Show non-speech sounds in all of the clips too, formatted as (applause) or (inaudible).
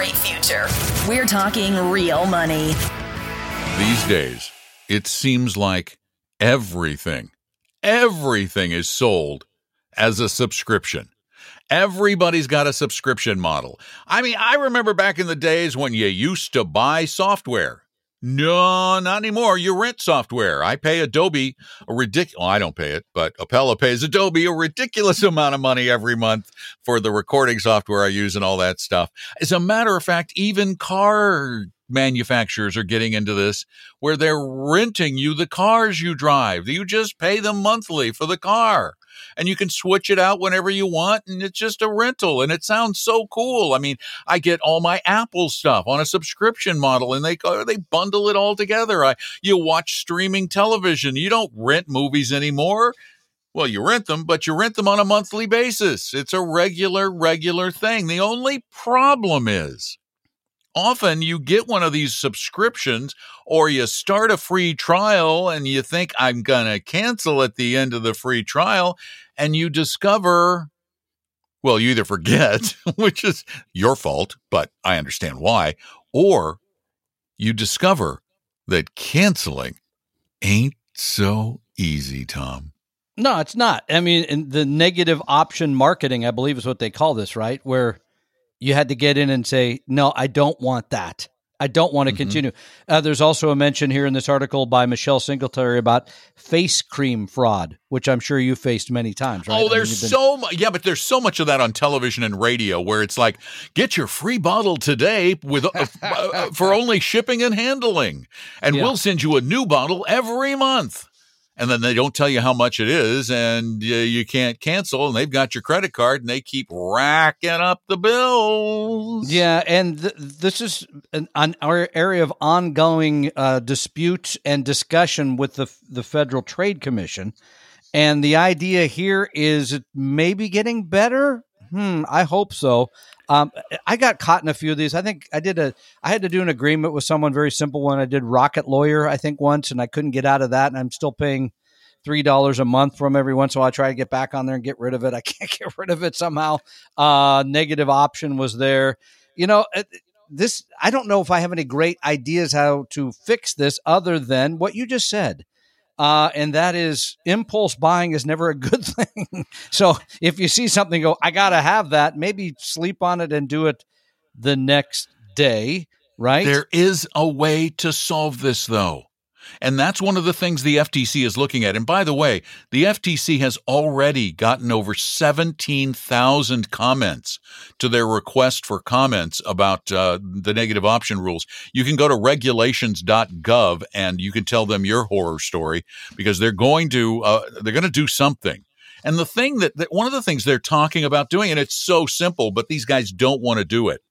great future. We're talking real money. These days, it seems like everything, everything is sold as a subscription. Everybody's got a subscription model. I mean, I remember back in the days when you used to buy software. No, not anymore. You rent software. I pay Adobe a ridiculous. Well, I don't pay it, but Appella pays Adobe a ridiculous (laughs) amount of money every month for the recording software I use and all that stuff. As a matter of fact, even car manufacturers are getting into this where they're renting you the cars you drive. You just pay them monthly for the car and you can switch it out whenever you want and it's just a rental and it sounds so cool. I mean, I get all my Apple stuff on a subscription model and they they bundle it all together. I you watch streaming television. You don't rent movies anymore. Well, you rent them, but you rent them on a monthly basis. It's a regular regular thing. The only problem is often you get one of these subscriptions or you start a free trial and you think I'm going to cancel at the end of the free trial and you discover well you either forget (laughs) which is your fault but I understand why or you discover that canceling ain't so easy Tom. No it's not. I mean the negative option marketing i believe is what they call this right? Where you had to get in and say, no, I don't want that. I don't want to mm-hmm. continue. Uh, there's also a mention here in this article by Michelle Singletary about face cream fraud, which I'm sure you faced many times. Right? Oh, there's been- so much. Yeah, but there's so much of that on television and radio where it's like, get your free bottle today with uh, uh, for only shipping and handling, and yeah. we'll send you a new bottle every month and then they don't tell you how much it is and uh, you can't cancel and they've got your credit card and they keep racking up the bills. Yeah and th- this is an, an, area of ongoing uh, dispute and discussion with the, the federal trade commission and the idea here is it maybe getting better hmm i hope so um, I got caught in a few of these. I think I did a. I had to do an agreement with someone very simple one. I did Rocket Lawyer, I think once, and I couldn't get out of that, and I'm still paying three dollars a month from every once in a while. I try to get back on there and get rid of it. I (laughs) can't get rid of it somehow. Uh, negative option was there. You know, this. I don't know if I have any great ideas how to fix this, other than what you just said uh, and that is impulse buying is never a good (laughs) thing. so if you see something, go, I got to have that, maybe sleep on it and do it the next day, right? There is a way to solve this, though. And that's one of the things the FTC is looking at. And by the way, the FTC has already gotten over 17,000 comments to their request for comments about uh, the negative option rules. You can go to regulations.gov and you can tell them your horror story because they're going to uh, they're going to do something. And the thing that, that one of the things they're talking about doing, and it's so simple, but these guys don't want to do it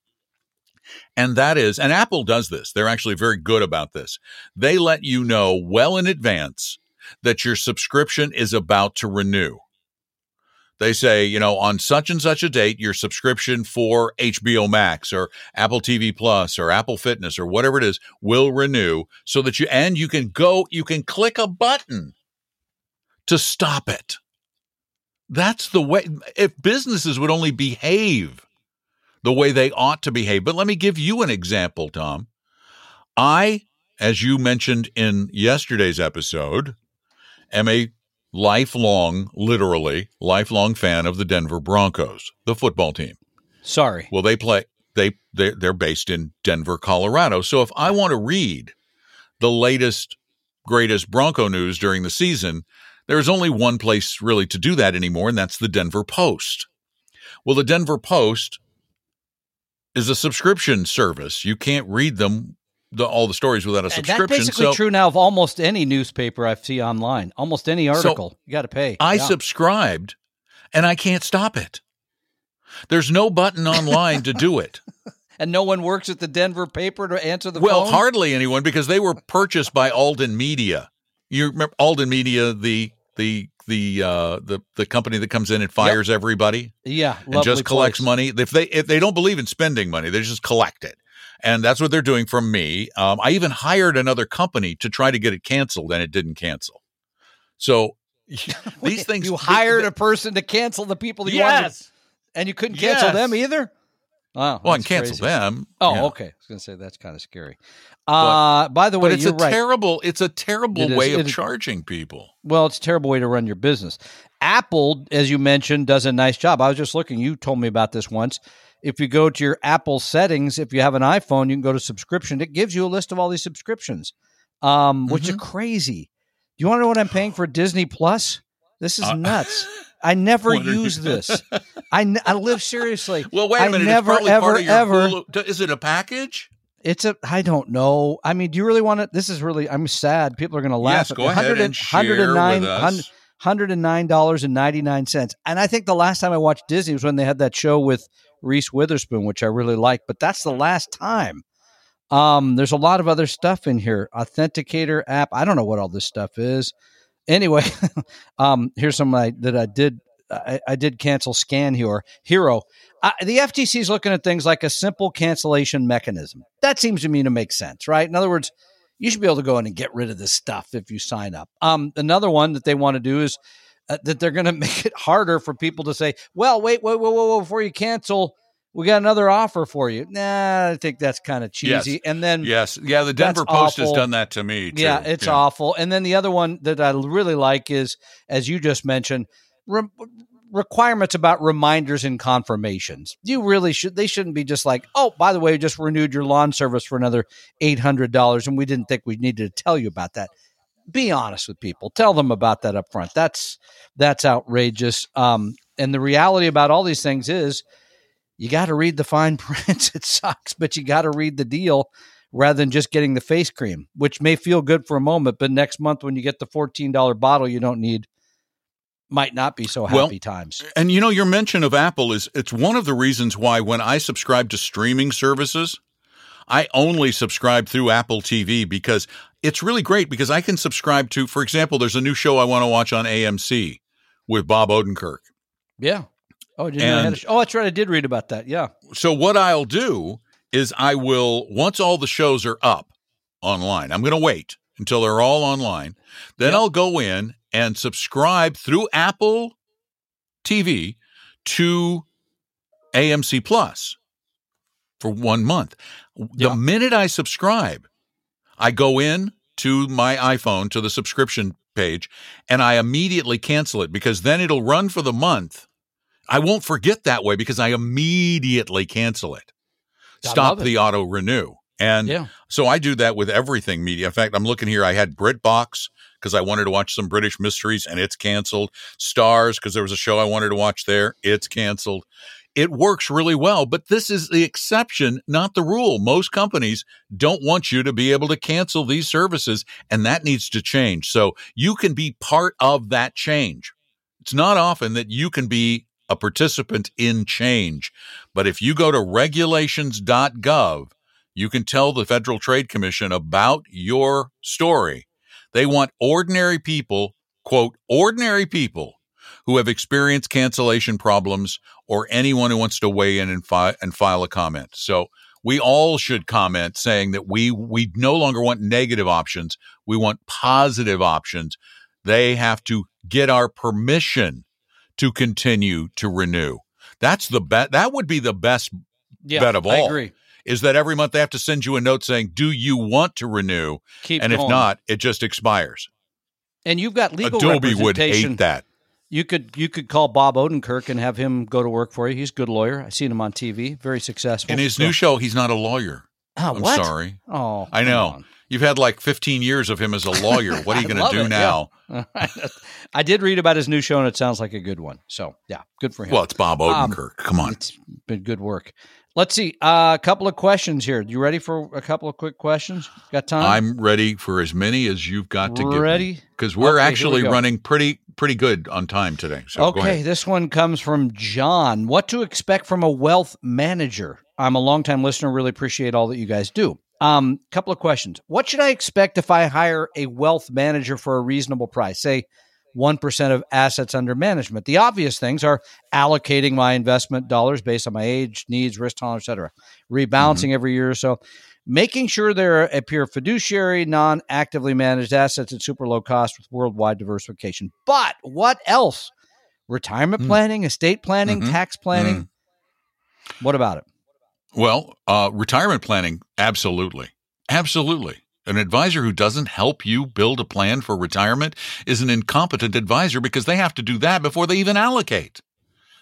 and that is, and Apple does this. They're actually very good about this. They let you know well in advance that your subscription is about to renew. They say, you know, on such and such a date, your subscription for HBO Max or Apple TV Plus or Apple Fitness or whatever it is will renew so that you, and you can go, you can click a button to stop it. That's the way, if businesses would only behave the way they ought to behave. But let me give you an example, Tom. I, as you mentioned in yesterday's episode, am a lifelong, literally lifelong fan of the Denver Broncos, the football team. Sorry. Well, they play they they they're based in Denver, Colorado. So if I want to read the latest greatest Bronco news during the season, there's only one place really to do that anymore and that's the Denver Post. Well, the Denver Post is a subscription service. You can't read them the, all the stories without a subscription. That's basically so, true now of almost any newspaper I see online. Almost any article, so you got to pay. I yeah. subscribed, and I can't stop it. There's no button online to do it. (laughs) and no one works at the Denver paper to answer the question. well, phone? hardly anyone because they were purchased by Alden Media. You remember Alden Media, the the the uh, the the company that comes in and fires yep. everybody. Yeah, and just collects place. money. If they if they don't believe in spending money, they just collect it, and that's what they're doing from me. Um, I even hired another company to try to get it canceled, and it didn't cancel. So (laughs) these things. You hired they, a person to cancel the people you yes. wanted, and you couldn't cancel yes. them either. Oh, Well, I can cancel crazy. them. Oh, Yeah. okay. I was going to say that's kind of scary. Uh, by the way, But it's a right. terrible, it's a terrible It is- way it of charging people. Well, it's a terrible way to run your business. Apple, as you mentioned, does a nice job. I was just looking. You told me about this once. If you go to your Apple settings, if you have an iPhone, you can go to subscription. It gives you a list of all these subscriptions, um, which Mm-hmm. is crazy. Do you want to know what I'm paying for Disney Plus? This is Uh, nuts. (laughs) I never What are you- use this. (laughs) I, n- I live seriously. Well, wait a I minute. never, it's ever, part of your ever. Hulu- Is it a package? It's a. I don't know. I mean, do you really want to? This is really. I'm sad. People are going to laugh. Yes, go ahead 100 and share with 109 us. hundred and nine dollars and ninety nine cents. And I think the last time I watched Disney was when they had that show with Reese Witherspoon, which I really liked. But that's the last time. Um, there's a lot of other stuff in here. Authenticator app. I don't know what all this stuff is. Anyway, (laughs) um, here's some I, that I did. I, I did cancel Scan Hero. Hero. Uh, the FTC is looking at things like a simple cancellation mechanism. That seems to me to make sense, right? In other words, you should be able to go in and get rid of this stuff if you sign up. Um, another one that they want to do is uh, that they're going (laughs) to make it harder for people to say, "Well, wait, wait, wait, wait, wait before you cancel, we got another offer for you." Nah, I think that's kind of cheesy. Yes. And then Yes. Yeah, the Denver Post has done that to me. Too. yeah, it's awful. And then the other one that I really like is, as you just mentioned, re- requirements about reminders and confirmations. You really should. They shouldn't be just like, oh, by the way, we just renewed your lawn service for another eight hundred dollars, and we didn't think we needed to tell you about that. Be honest with people. Tell them about that up front. That's that's outrageous. Um, and the reality about all these things is, you got to read the fine (laughs) print. it sucks, but you got to read the deal rather than just getting the face cream, which may feel good for a moment, but next month when you get the $14 bottle you don't need, might not be so happy Well, times. And you know, your mention of Apple is it's one of the reasons why when I subscribe to streaming services, I only subscribe through Apple TV because it's really great because I can subscribe to, for example, there's a new show I want to watch on AMC with Bob Odenkirk. Yeah. Oh, I didn't know I had And- a sh- oh, that's right. I did read about that. Yeah. So what I'll do is I will once all the shows are up online. I'm going to wait until they're all online. Then Yep. I'll go in and subscribe through Apple TV to AMC Plus for 1 month. The minute I subscribe, I go in to my iPhone to the subscription page and I immediately cancel it because then it'll run for the month. I won't forget that way because I immediately cancel it. I Stop it. the auto renew. And Yeah. so I do that with everything media. In fact, I'm looking here. I had BritBox because I wanted to watch some British mysteries and it's canceled. Starz because there was a show I wanted to watch there. It's canceled. It works really well, but this is the exception, not the rule. Most companies don't want you to be able to cancel these services, and that needs to change. So you can be part of that change. It's not often that you can be a participant in change, but if you go to regulations.gov, you can tell the Federal Trade Commission about your story. They want ordinary people, quote, ordinary people who have experienced cancellation problems or anyone who wants to weigh in and, fi- and file a comment. So we all should comment saying that we we no longer want negative options. We want positive options. They have to get our permission to continue to renew. That's the bet. That would be the best Yeah. Bet of I all. agree. is that every month they have to send you a note saying, "Do you want to renew?" Keep and if not, it just expires. and you've got legal Adobe would hate that. You could you could call Bob Odenkirk and have him go to work for you. He's a good lawyer. I've seen him on TV. Very successful. In his So- new show, he's not a lawyer. Oh, I'm what? sorry. Oh, I know. You've had like 15 years of him as a lawyer. What are you (laughs) going to do it, now? (laughs) I did read about his new show, and it sounds like a good one. So, yeah, good for him. Well, it's Bob Um, Odenkirk. Come on. It's been good work. Let's see. Uh, a couple of questions here. You ready for a couple of quick questions? Got time? I'm ready for as many as you've got to give ready. because we're Okay, here we actually running pretty pretty good on time today. So okay, this one comes from John. What to expect from a wealth manager? I'm a longtime listener. Really appreciate all that you guys do. Um, couple of questions. What should I expect if I hire a wealth manager for a reasonable price? Say 1% of assets under management. The obvious things are allocating my investment dollars based on my age, needs, risk tolerance, etc. Rebalancing every year or so. Making sure they're a pure fiduciary, non actively managed assets at super low cost with worldwide diversification. But what else? Retirement Hmm. planning, estate planning, Mhm. tax planning. What about it? Well, uh, retirement planning, absolutely. Absolutely. An advisor who doesn't help you build a plan for retirement is an incompetent advisor because they have to do that before they even allocate.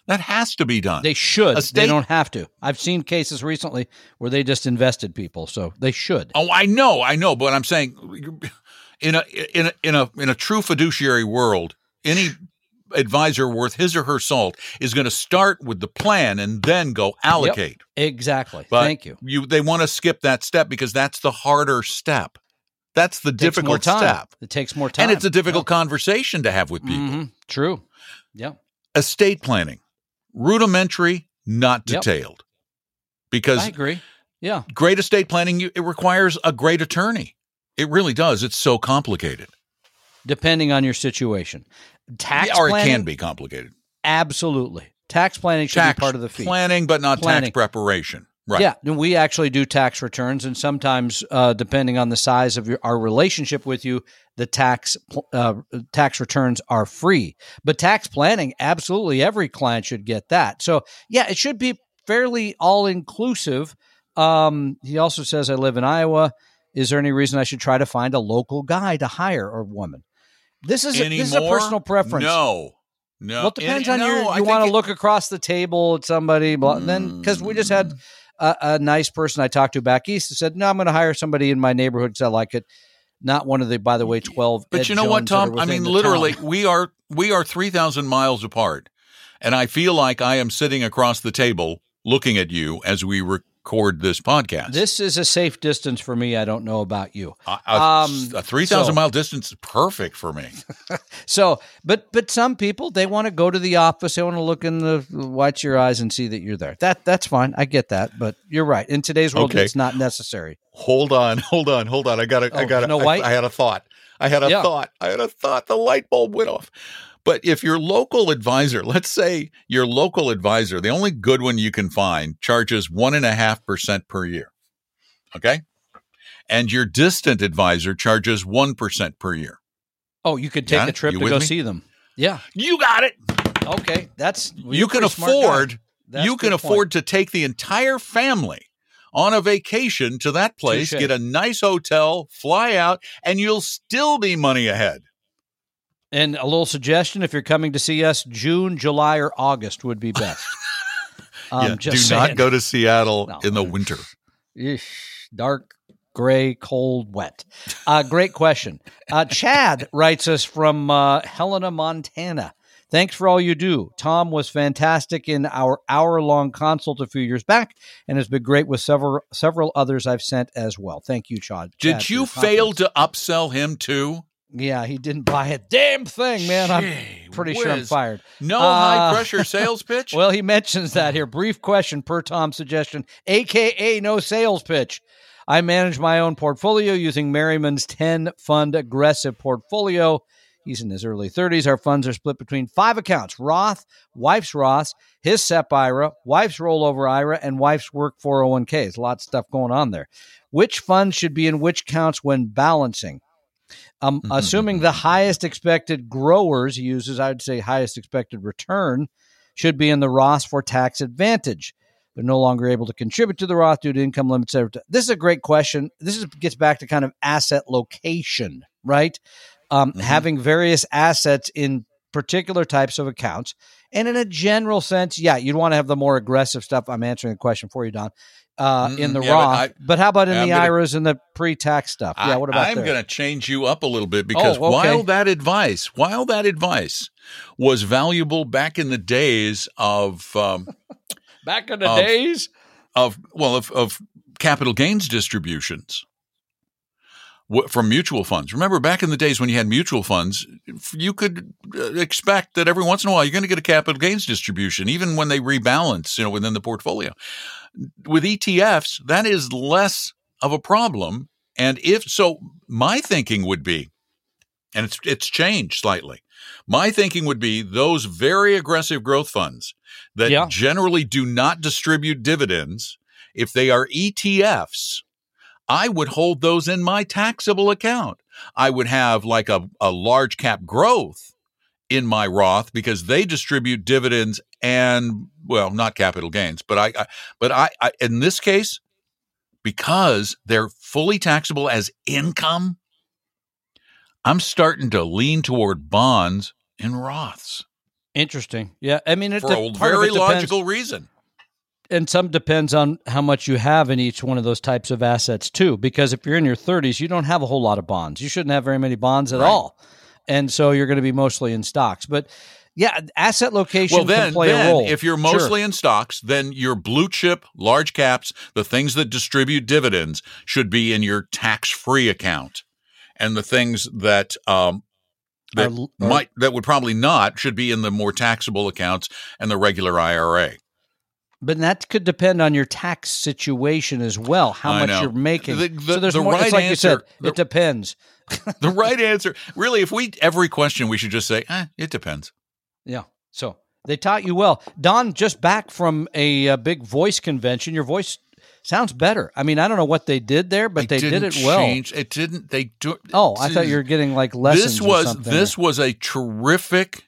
That has to be done. They should. Estate- they don't have to. I've seen cases recently where they just invested people, so they should. Oh, I know, I know, but I'm saying in a in a in a in a true fiduciary world, any advisor worth his or her salt is going to start with the plan and then go allocate. Exactly. But Thank you. You they want to skip that step because that's the harder step. That's the It difficult step. It takes more time. And it's a difficult conversation to have with people. Mhm. True. Yeah. Estate planning, rudimentary, not Yep. detailed. Because I agree. Yeah. great estate planning it requires a great attorney. It really does. It's so complicated. Depending on your situation. Tax Yeah, or planning, it can be complicated. Absolutely. Tax planning should Tax be part of the fee. planning, but not Planning. tax preparation. Right. Yeah, we actually do tax returns, and sometimes, uh, depending on the size of your, our relationship with you, the tax uh, tax returns are free. But tax planning, absolutely, every client should get that. So, yeah, it should be fairly all inclusive. Um, he also says, "I live in Iowa. Is there any reason I should try to find a local guy to hire or woman?" This is a, this is a personal preference. No. No. Well, it depends on no, your. You want to look across the table at somebody, blah, then because we just had mm. a, a nice person I talked to back east who said, "No, I'm going to hire somebody in my neighborhood because I like it." Not one of the, by the way, twelve. But Ed you know what, Jones are Tom? I mean, literally, town. we are we are three thousand miles apart, and I feel like I am sitting across the table looking at you as we record this podcast. This is a safe distance for me. I don't know about you. a, a- um, a three thousand so- mile distance is perfect for me. (laughs) So, but but some people they want to go to the office. They want to look in the watch your eyes and see that you're there. That that's fine. I get that. But you're right. In today's world, Okay. it's not necessary. Hold on, hold on, hold on. I got to, I Oh, got to. Snow White? I, I had a thought. I had a Yeah. thought. I had a thought. The light bulb went off. But if your local advisor, let's say your local advisor, the only good one you can find, charges one and a half percent per year. Okay. And your distant advisor charges 1% per year. Oh, you could take Got a trip You to go me? see them. Yeah. You got it. Okay. That's you're you can pretty smart guy. afford you can good point. afford to take the entire family on a vacation to that place, Touche. get a nice hotel, fly out, and you'll still be money ahead. And a little suggestion: if you're coming to see us, June, July, or August would be best. (laughs) Um, yeah, just do not go to Seattle No. in the winter. Eesh, dark, gray, cold, wet. Uh, great question. Uh, Chad (laughs) writes us from uh, Helena, Montana. Thanks for all you do. Tom was fantastic in our hour-long consult a few years back, and has been great with several several others I've sent as well. Thank you, Chad. Chad, Did for you fail to upsell him too? Yeah, he didn't buy a damn thing, man. I'm Gee pretty sure I'm fired. No Uh, high pressure sales pitch? (laughs) Well, he mentions that here. Brief question per Tom's suggestion, aka no sales pitch. I manage my own portfolio using Merriman's 10 fund aggressive portfolio. He's in his early 30s. Our funds are split between five accounts Roth, wife's Roth, his SEP IRA, wife's rollover IRA, and wife's work 401k. There's a lot of stuff going on there. Which funds should be in which counts when balancing? Um, assuming the highest expected growers uses, I would say highest expected return should be in the Roth for tax advantage. They're no longer able to contribute to the Roth due to income limits. This is a great question. This is, gets back to kind of asset location, right? Um, Mhm. Having various assets in particular types of accounts. And in a general sense, yeah, you'd want to have the more aggressive stuff. I'm answering the question for you, Don. Uh, in Mm, the yeah, but Roth, but, I- how about in I'm the gonna- IRAs and the pre-tax stuff? Yeah, what about I, am going to change you up a little bit because Oh, okay. while that advice, while that advice was valuable back in the days of um, (laughs) Back in the of- days, of well of, of capital gains distributions from mutual funds. Remember back in the days when you had mutual funds, you could uh, expect that every once in a while you're going to get a capital gains distribution, even when they rebalance, you know, within the portfolio. With ETFs, that is less of a problem. And if so, my thinking would be, and it's it's changed slightly. My thinking would be those very aggressive growth funds that Yeah. generally do not distribute dividends, if they are ETFs, I would hold those in my taxable account. I would have like a, a large cap growth in my Roth because they distribute dividends and well, not capital gains, but I, I but I, I in this case because they're fully taxable as income, I'm starting to lean toward bonds in Roths Interesting. Yeah, I mean, it, for the, a very logical reason. And some depends on how much you have in each one of those types of assets too because if you're in your 30s you don't have a whole lot of bonds you shouldn't have very many bonds at Right. all and so you're going to be mostly in stocks but yeah asset location Well, then, can play then a role if you're Sure. mostly in stocks, then your blue chip, large caps, the things that distribute dividends should be in your tax free account, and the things that um, that Are- are- might that would probably not should be in the more taxable accounts and the regular IRA. But that could depend on your tax situation as well how I much know. you're making The- the- so there's the more right it's like you said the- it depends (laughs) the right answer, really, if we every question we should just say, eh, it depends. yeah so they taught you well don just back from a, uh big voice convention your voice sounds better i mean i don't know what they did there but they, did didn't it well Change. It didn't. They do. Oh, I thought you were getting like lessons. this was this was a terrific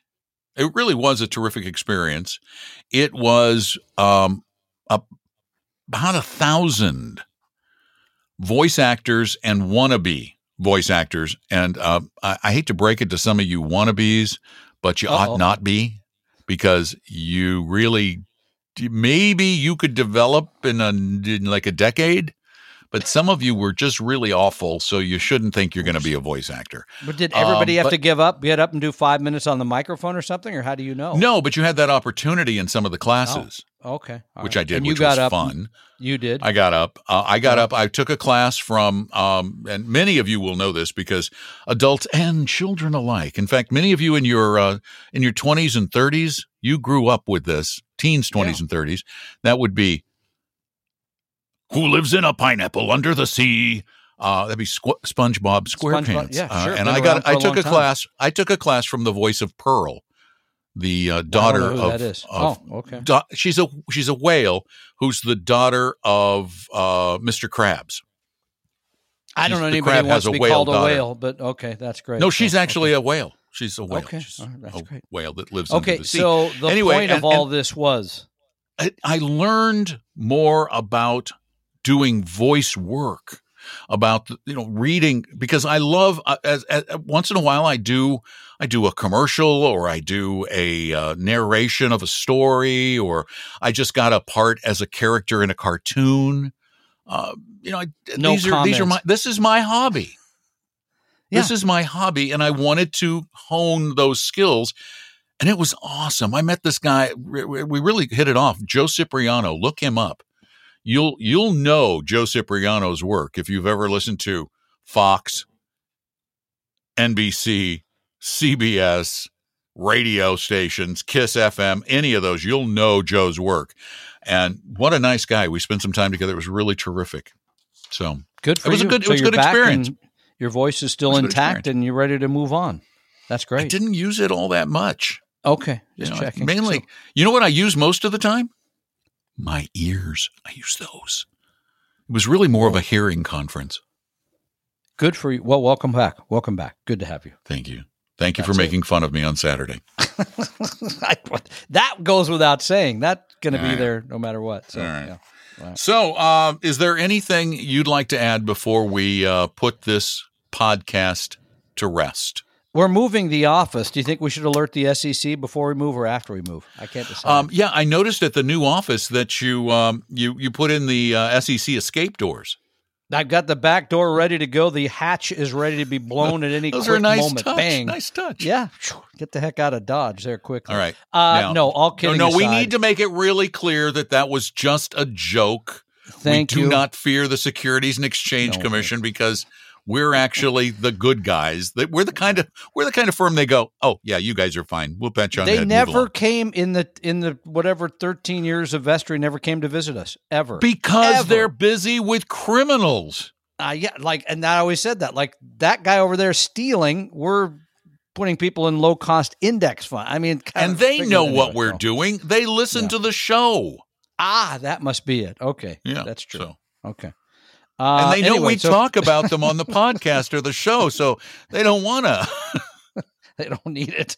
it really was a terrific experience it was um a, about a thousand voice actors and wannabe voice actors and uh, I, I hate to break it to some of you wannabes but you Uh-oh. ought not be because you really maybe you could develop in a in like a decade but some of you were just really awful so you shouldn't think you're going to be a voice actor But did everybody um, have but- to give up, get up and do five minutes on the microphone or something, or how do you know? No, but you had that opportunity in some of the classes, Okay. all which right. I did, And you which got was up. fun. You did. I got up. Uh, I got Yeah. up. I took a class from, um, and many of you will know this because adults and children alike. In fact, many of you in your uh, in your twenties and thirties, you grew up with this. Teens, twenties, and thirties. That would be who lives in a pineapple under the sea. Uh, that'd be Squ- SpongeBob SquarePants. yeah, Uh, sure. and Been I got. I took a time. class. I took a class from the voice of Pearl, the uh, daughter know who of, that is. of oh, okay. da- she's a she's a whale who's the daughter of uh, Mr. Krabs. I don't she's- know anybody who wants to be called a daughter. whale, but okay, that's great. No, she's So, actually a whale. She's a whale. Okay, She's all right, that's a great. whale that lives okay. under the sea. So the Anyway, point of all and- this was I, I learned more about doing voice work about you know reading because I love uh, as, as once in a while I do I do a commercial or I do a uh, narration of a story or I just got a part as a character in a cartoon. Uh, you know, I, No these are these are my this is my hobby. This is my hobby, and I wanted to hone those skills. And it was awesome. I met this guy. We really hit it off. Joe Cipriano. Look him up. You'll you'll know Joe Cipriano's work if you've ever listened to Fox, NBC, CBS, radio stations, Kiss FM, any of those. You'll know Joe's work. And what a nice guy. We spent some time together. It was really terrific. So good for it was a you. good- it So was a good experience. Your voice is still It was a good intact, and you're ready to move on. That's great. I didn't use it all that much. Okay, You just know, checking. Mainly, So- you know what I use most of the time? My ears. I use those. It was really more of a hearing conference. good for you. Well, welcome back. Welcome back. Good to have you. Thank you. Thank you for That's it. making fun of me on Saturday. (laughs) that goes without saying. That's going to be right. there no matter what. So, right. yeah. So, uh, is there anything you'd like to add before we uh, put this podcast to rest? We're moving the office. Do you think we should alert the SEC before we move or after we move? I can't decide. Um, yeah, I noticed at the new office that you um, you you put in the uh, SEC escape doors. I've got the back door ready to go. The hatch is ready to be (laughs) blown at any Those quick are nice moment. touch. Bang. Nice touch. Yeah. Get the heck out of Dodge there quickly. All right. Uh, Now- no, all No, kidding no, we aside, need to make it really clear that that was just a joke. Thank we do you. not fear the Securities and Exchange No. Commission because we're (laughs) actually the good guys. That we're the kind of we're the kind of firm they go, oh yeah, you guys are fine. We'll pat you on the They never came in the in the whatever thirteen years of vestry. Never came to visit us ever. because Ever. they're busy with criminals. Uh, yeah, like, and I always said that. Like that guy over there stealing, we're putting people in low cost index fund. I mean, (laughs) And they know what we're doing. They listen Yeah. to the show. Ah, that must be it. Okay, Yeah, that's true. so- Okay, uh, and they know anyway, we so- talk about them on the (laughs) podcast or the show, so they don't want to. (laughs) They don't need it.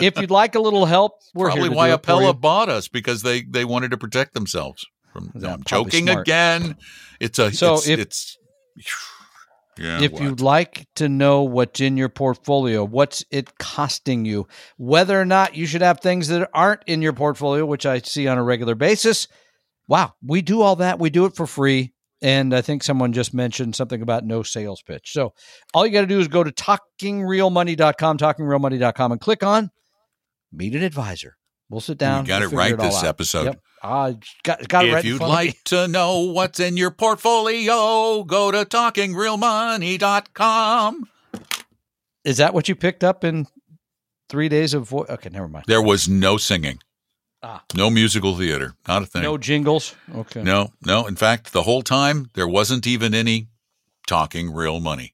If you'd (laughs) like a little help, we're Probably why do it for you. Appella bought us because they they wanted to protect themselves from. No, I'm joking smart. again. It's a So it's, if- it's (sighs) yeah. if what? you'd like to know what's in your portfolio, what's it costing you, whether or not you should have things that aren't in your portfolio, which I see on a regular basis. Wow, we do all that. We do it for free. And I think someone just mentioned something about no sales pitch. So all you got to do is go to talkingrealmoney.com, talkingrealmoney.com, and click on meet an advisor. We'll sit down. You got it right all this out. episode. Yep. I got, got it if right. you'd front of me. like to know what's in your portfolio, go to talkingrealmoney.com. is that what you picked up in three days of vo- Okay, never mind. There was no singing, Ah. no musical theater, not a thing. No jingles. Okay. no, no. In fact, the whole time there wasn't even any talking real money.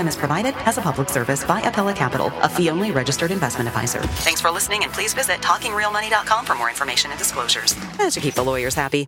is provided as a public service by Appella Capital, a fee-only registered investment advisor. Thanks for listening, and please visit talkingrealmoney.com for more information and disclosures. That should keep the lawyers happy.